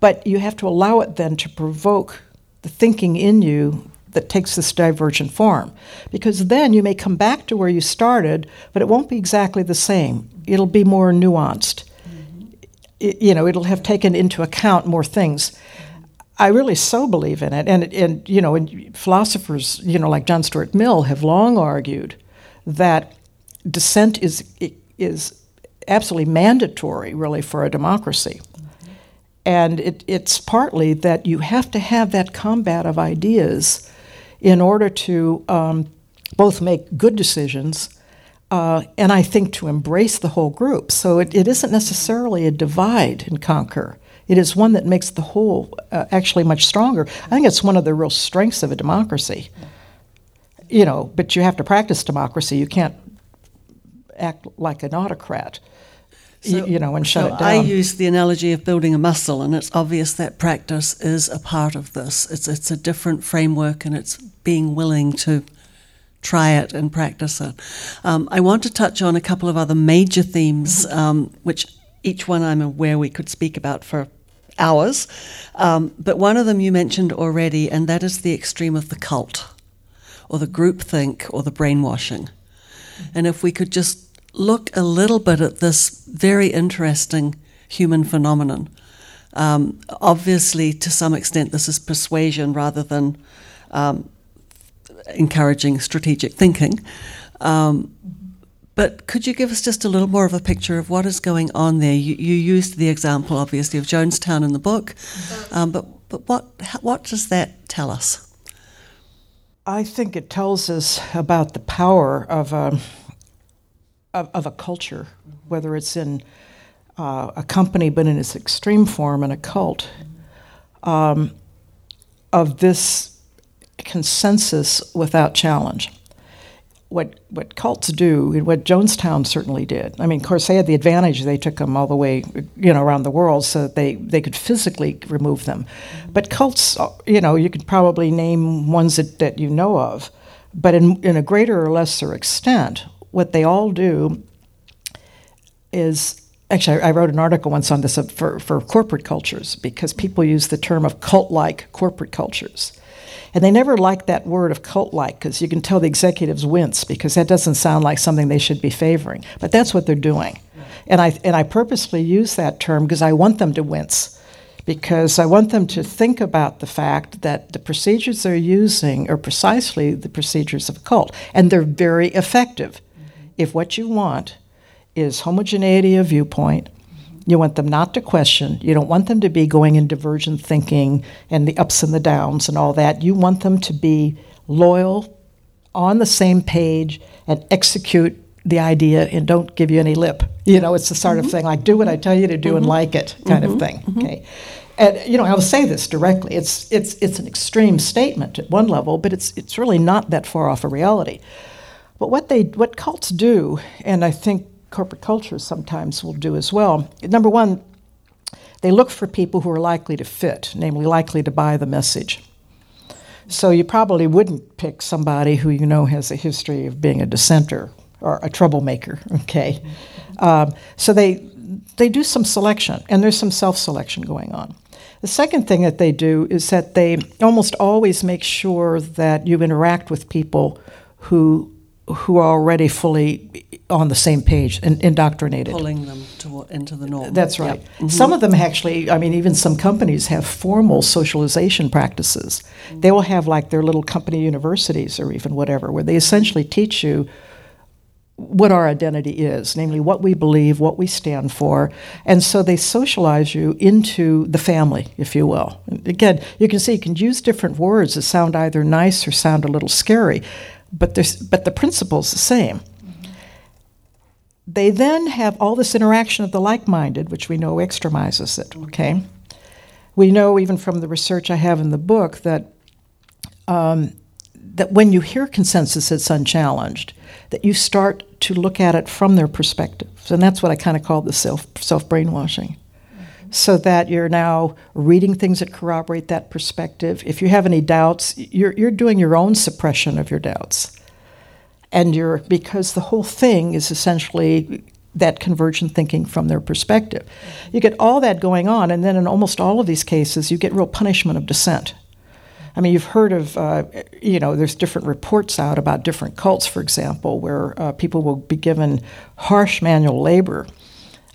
But you have to allow it then to provoke the thinking in you that takes this divergent form. Because then you may come back to where you started, but it won't be exactly the same. It'll be more nuanced. Mm-hmm. It, you know, it'll have taken into account more things. I really so believe in it, and and you know, and philosophers, you know, like John Stuart Mill, have long argued that dissent is is absolutely mandatory, really, for a democracy. Mm-hmm. And it, it's partly that you have to have that combat of ideas in order to um, both make good decisions uh, and I think to embrace the whole group. So it, it isn't necessarily a divide and conquer. It is one that makes the whole uh, actually much stronger. I think it's one of the real strengths of a democracy. You know, but you have to practice democracy. You can't act like an autocrat. So, you, know, and shut so it down. I use the analogy of building a muscle, and it's obvious that practice is a part of this. It's it's a different framework, and it's being willing to try it and practice it. Um, I want to touch on a couple of other major themes, um, which each one I'm aware we could speak about for hours. Um, but one of them you mentioned already, and that is the extreme of the cult, or the groupthink, or the brainwashing. And if we could just look a little bit at this very interesting human phenomenon. Um, obviously, to some extent, this is persuasion rather than um, encouraging strategic thinking. Um, but could you give us just a little more of a picture of what is going on there? You, you used the example, obviously, of Jonestown in the book, um, but but what what does that tell us? I think it tells us about the power of a of, of a culture, whether it's in uh, a company, but in its extreme form, in a cult, um, of this consensus without challenge. What what cults do, and what Jonestown certainly did. I mean, of course, they had the advantage; they took them all the way, you know, around the world, so that they they could physically remove them. But cults, you know, you could probably name ones that, that you know of, but in in a greater or lesser extent, what they all do is actually I wrote an article once on this uh, for, for corporate cultures because people use the term of cult-like corporate cultures. And they never like that word of cult-like because you can tell the executives wince because that doesn't sound like something they should be favoring. But that's what they're doing. And I, and I purposely use that term because I want them to wince because I want them to think about the fact that the procedures they're using are precisely the procedures of a cult and they're very effective if what you want is homogeneity of viewpoint, you want them not to question. You don't want them to be going in divergent thinking and the ups and the downs and all that. You want them to be loyal, on the same page, and execute the idea and don't give you any lip. You know, it's the sort mm-hmm. of thing like do what I tell you to do mm-hmm. and like it kind mm-hmm. of thing. Mm-hmm. Okay. And you know, I'll say this directly. It's it's it's an extreme statement at one level, but it's it's really not that far off a reality. But what they what cults do, and I think corporate cultures sometimes will do as well. Number one, they look for people who are likely to fit, namely likely to buy the message. So you probably wouldn't pick somebody who you know has a history of being a dissenter or a troublemaker. Okay, um, so they they do some selection, and there's some self-selection going on. The second thing that they do is that they almost always make sure that you interact with people who who are already fully on the same page and indoctrinated. Pulling them to, into the norm. That's right. Yep. Mm-hmm. Some of them actually, I mean, even some companies have formal socialization practices. Mm-hmm. They will have like their little company universities or even whatever, where they essentially teach you what our identity is, namely what we believe, what we stand for. And so they socialize you into the family, if you will. again, you can see you can use different words that sound either nice or sound a little scary, but, but the principle's the same. They then have all this interaction of the like minded, which we know extremizes it, okay? We know even from the research I have in the book that, um, that when you hear consensus that's unchallenged, that you start to look at it from their perspectives. And that's what I kind of call the self, self brainwashing. So that you're now reading things that corroborate that perspective. If you have any doubts, you're, you're doing your own suppression of your doubts. And you're, because the whole thing is essentially that convergent thinking from their perspective. You get all that going on, and then in almost all of these cases, you get real punishment of dissent. I mean, you've heard of, uh, you know, there's different reports out about different cults, for example, where uh, people will be given harsh manual labor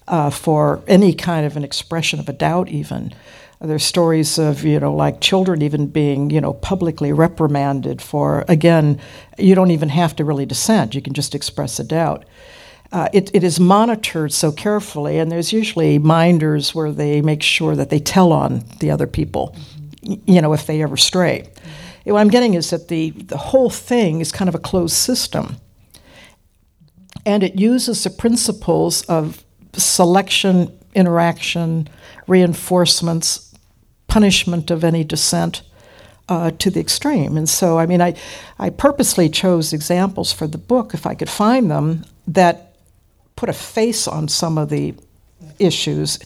uh, for any kind of an expression of a doubt, even. There's stories of, you know, like children even being, you know, publicly reprimanded for, again, you don't even have to really dissent, you can just express a doubt. Uh, it, it is monitored so carefully, and there's usually minders where they make sure that they tell on the other people you know, if they ever stray. Mm-hmm. What I'm getting is that the, the whole thing is kind of a closed system. And it uses the principles of selection, interaction, reinforcements, punishment of any dissent uh, to the extreme. And so, I mean, I, I purposely chose examples for the book, if I could find them, that put a face on some of the issues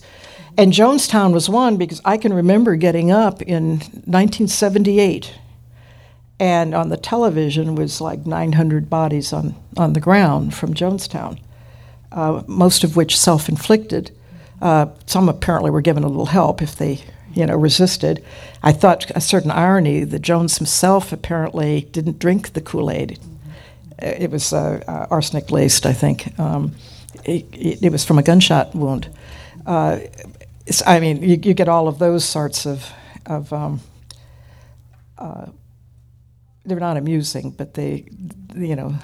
and Jonestown was one because I can remember getting up in 1978 and on the television was like 900 bodies on, on the ground from Jonestown, uh, most of which self-inflicted. Uh, some apparently were given a little help if they, you know, resisted. I thought a certain irony that Jones himself apparently didn't drink the Kool-Aid. It was uh, uh arsenic laced, I think. Um, it, it, was from a gunshot wound. Uh, I mean, you, you, get all of those sorts of, of um, uh, they're not amusing, but they, you know,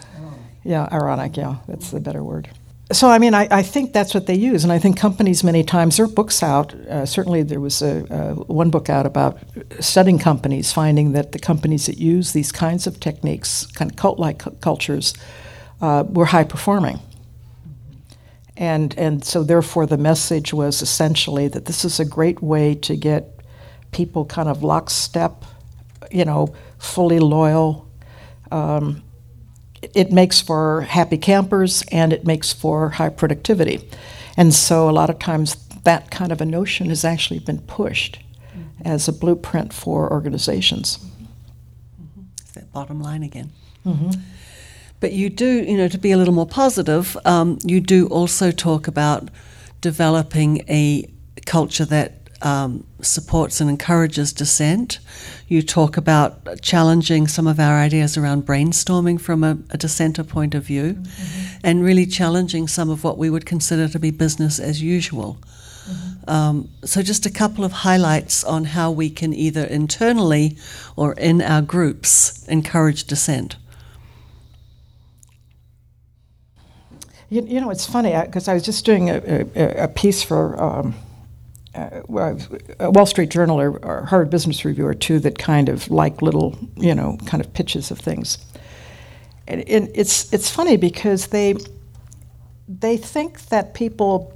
yeah, ironic, yeah, that's the better word. So, I mean, I, I think that's what they use, and I think companies many times, there are books out. Uh, certainly, there was a, uh, one book out about studying companies, finding that the companies that use these kinds of techniques, kind of cult like cultures, uh, were high performing. And, and so, therefore, the message was essentially that this is a great way to get people kind of lockstep, you know, fully loyal. Um, it makes for happy campers and it makes for high productivity. And so, a lot of times, that kind of a notion has actually been pushed mm-hmm. as a blueprint for organizations. Mm-hmm. that bottom line again. Mm-hmm. But you do, you know, to be a little more positive, um, you do also talk about developing a culture that um, supports and encourages dissent. You talk about challenging some of our ideas around brainstorming from a, a dissenter point of view mm-hmm. and really challenging some of what we would consider to be business as usual. Mm-hmm. Um, so, just a couple of highlights on how we can either internally or in our groups encourage dissent. You, you know, it's funny because I, I, was just doing a, a, a piece for um, uh, a Wall Street Journal or, or, Harvard Business Review or two that kind of like little, you know, kind of pitches of things. And, and it's it's funny because they they think that people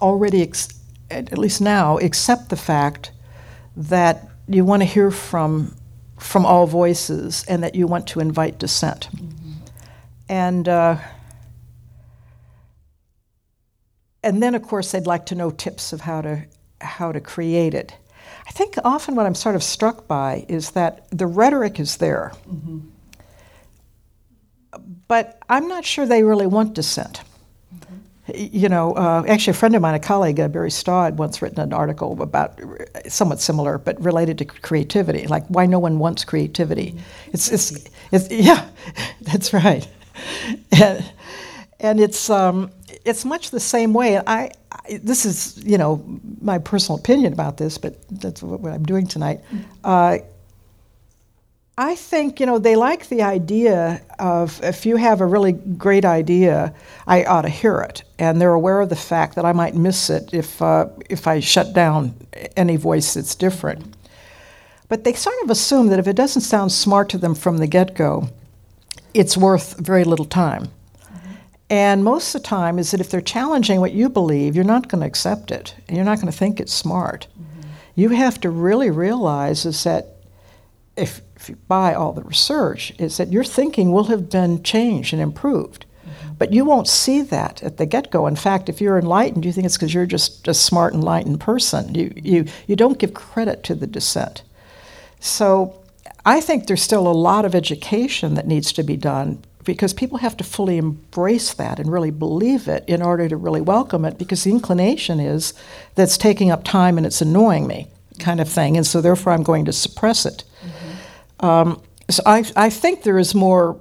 already, ex- at least now, accept the fact that you want to hear from from all voices and that you want to invite dissent. Mm-hmm. And uh, and then, of course, they'd like to know tips of how to how to create it. I think often what I'm sort of struck by is that the rhetoric is there, mm-hmm. but I'm not sure they really want dissent. Mm-hmm. You know, uh, actually, a friend of mine, a colleague, uh, Barry Staw, had once written an article about somewhat similar, but related to creativity, like why no one wants creativity. Mm-hmm. It's, it's, it's, yeah, that's right. and, and it's um, it's much the same way. I, this is you know my personal opinion about this, but that's what, what I'm doing tonight. Uh, I think you know they like the idea of if you have a really great idea, I ought to hear it, and they're aware of the fact that I might miss it if uh, if I shut down any voice that's different. But they sort of assume that if it doesn't sound smart to them from the get go, it's worth very little time. And most of the time is that if they're challenging what you believe, you're not going to accept it, and you're not going to think it's smart. Mm-hmm. You have to really realize is that if, if you buy all the research, is that your thinking will have been changed and improved. Mm-hmm. But you won't see that at the get go. In fact, if you're enlightened, you think it's because you're just a smart, enlightened person. You, you, you don't give credit to the dissent. So I think there's still a lot of education that needs to be done because people have to fully embrace that and really believe it in order to really welcome it because the inclination is that's taking up time and it's annoying me kind of thing and so therefore i'm going to suppress it mm-hmm. um, so I, I think there is more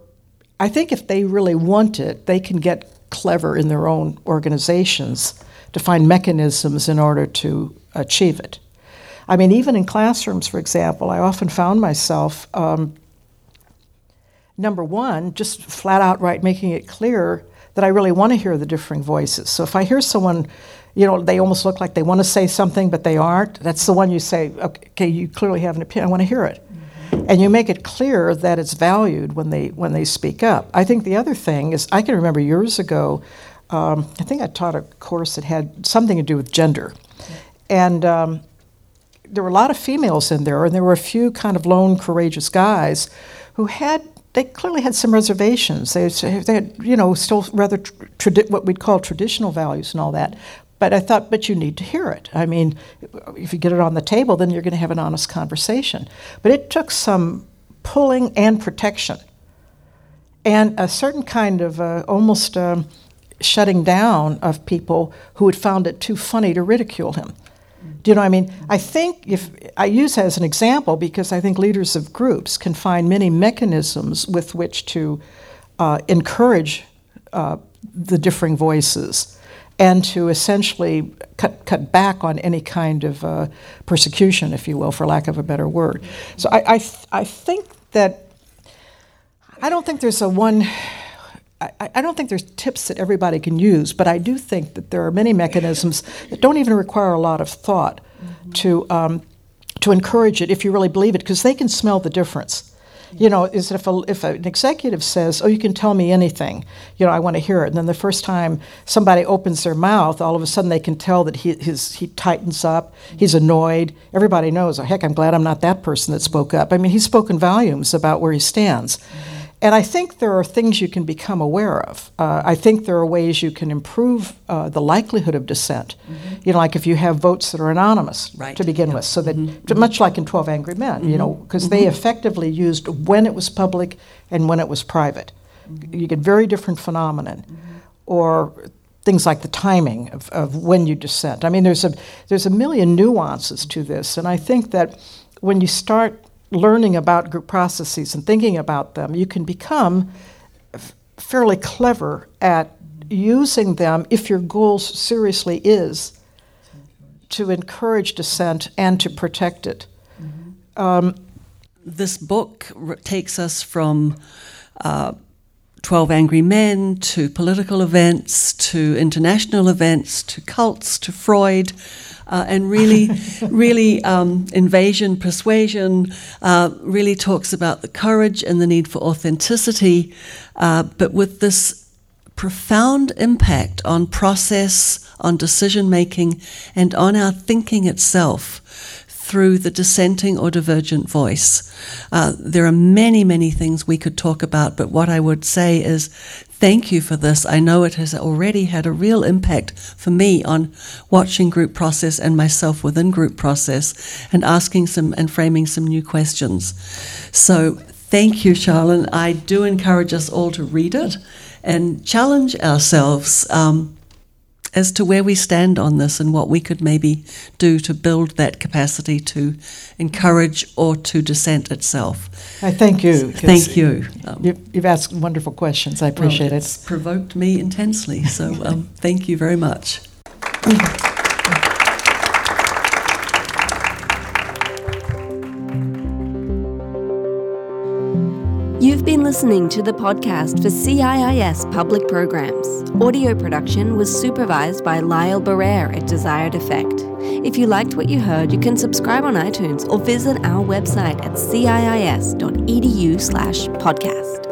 i think if they really want it they can get clever in their own organizations to find mechanisms in order to achieve it I mean, even in classrooms, for example, I often found myself, um, number one, just flat out right making it clear that I really want to hear the differing voices. So if I hear someone, you know, they almost look like they want to say something, but they aren't, that's the one you say, okay, you clearly have an opinion, I want to hear it. Mm-hmm. And you make it clear that it's valued when they, when they speak up. I think the other thing is, I can remember years ago, um, I think I taught a course that had something to do with gender. And um, there were a lot of females in there, and there were a few kind of lone, courageous guys who had they clearly had some reservations. They, they had, you know, still rather tradi- what we'd call traditional values and all that. But I thought, but you need to hear it. I mean, if you get it on the table, then you're going to have an honest conversation. But it took some pulling and protection, and a certain kind of uh, almost um, shutting down of people who had found it too funny to ridicule him. Do you know what I mean? I think if I use as an example because I think leaders of groups can find many mechanisms with which to uh, encourage uh, the differing voices and to essentially cut, cut back on any kind of uh, persecution, if you will, for lack of a better word. So I, I, th- I think that I don't think there's a one I, I, don't think there's tips that everybody can use, but I do think that there are many mechanisms that don't even require a lot of thought mm-hmm. to um, to encourage it if you really believe it, because they can smell the difference. You know, is if, a, if an executive says, "Oh, you can tell me anything," you know, I want to hear it, and then the first time somebody opens their mouth, all of a sudden they can tell that he his he tightens up, he's annoyed. Everybody knows. Oh, heck, I'm glad I'm not that person that spoke up. I mean, he's spoken volumes about where he stands. Mm-hmm. And I think there are things you can become aware of. Uh, I think there are ways you can improve uh, the likelihood of dissent. Mm-hmm. You know, like if you have votes that are anonymous right. to begin with, so that mm-hmm. much like in Twelve Angry Men, mm-hmm. you know, because mm-hmm. they effectively used when it was public and when it was private. Mm-hmm. You get very different phenomenon, mm-hmm. or things like the timing of, of when you dissent. I mean, there's a there's a million nuances to this, and I think that when you start learning about group processes and thinking about them, you can become f- fairly clever at using them if your goal seriously is to encourage dissent and to protect it. Mm-hmm. Um, this book takes us from uh, 12 Angry Men to political events to international events to cults to Freud uh, and really, really um, invasion, persuasion, uh, really talks about the courage and the need for authenticity, uh, but with this profound impact on process, on decision making, and on our thinking itself through the dissenting or divergent voice. Uh, there are many, many things we could talk about, but what I would say is thank you for this. I know it has already had a real impact for me on watching group process and myself within group process and asking some and framing some new questions. So thank you, Charlan. I do encourage us all to read it and challenge ourselves. Um, as to where we stand on this and what we could maybe do to build that capacity to encourage or to dissent itself. I thank you. Thank you. Um, you've, you've, asked wonderful questions. I appreciate well, it's it. provoked me intensely. So um, thank you very much. You've been listening to the podcast for CIIS Public Programs. Audio production was supervised by Lyle Barrere at Desired Effect. If you liked what you heard, you can subscribe on iTunes or visit our website at ciis.edu/podcast.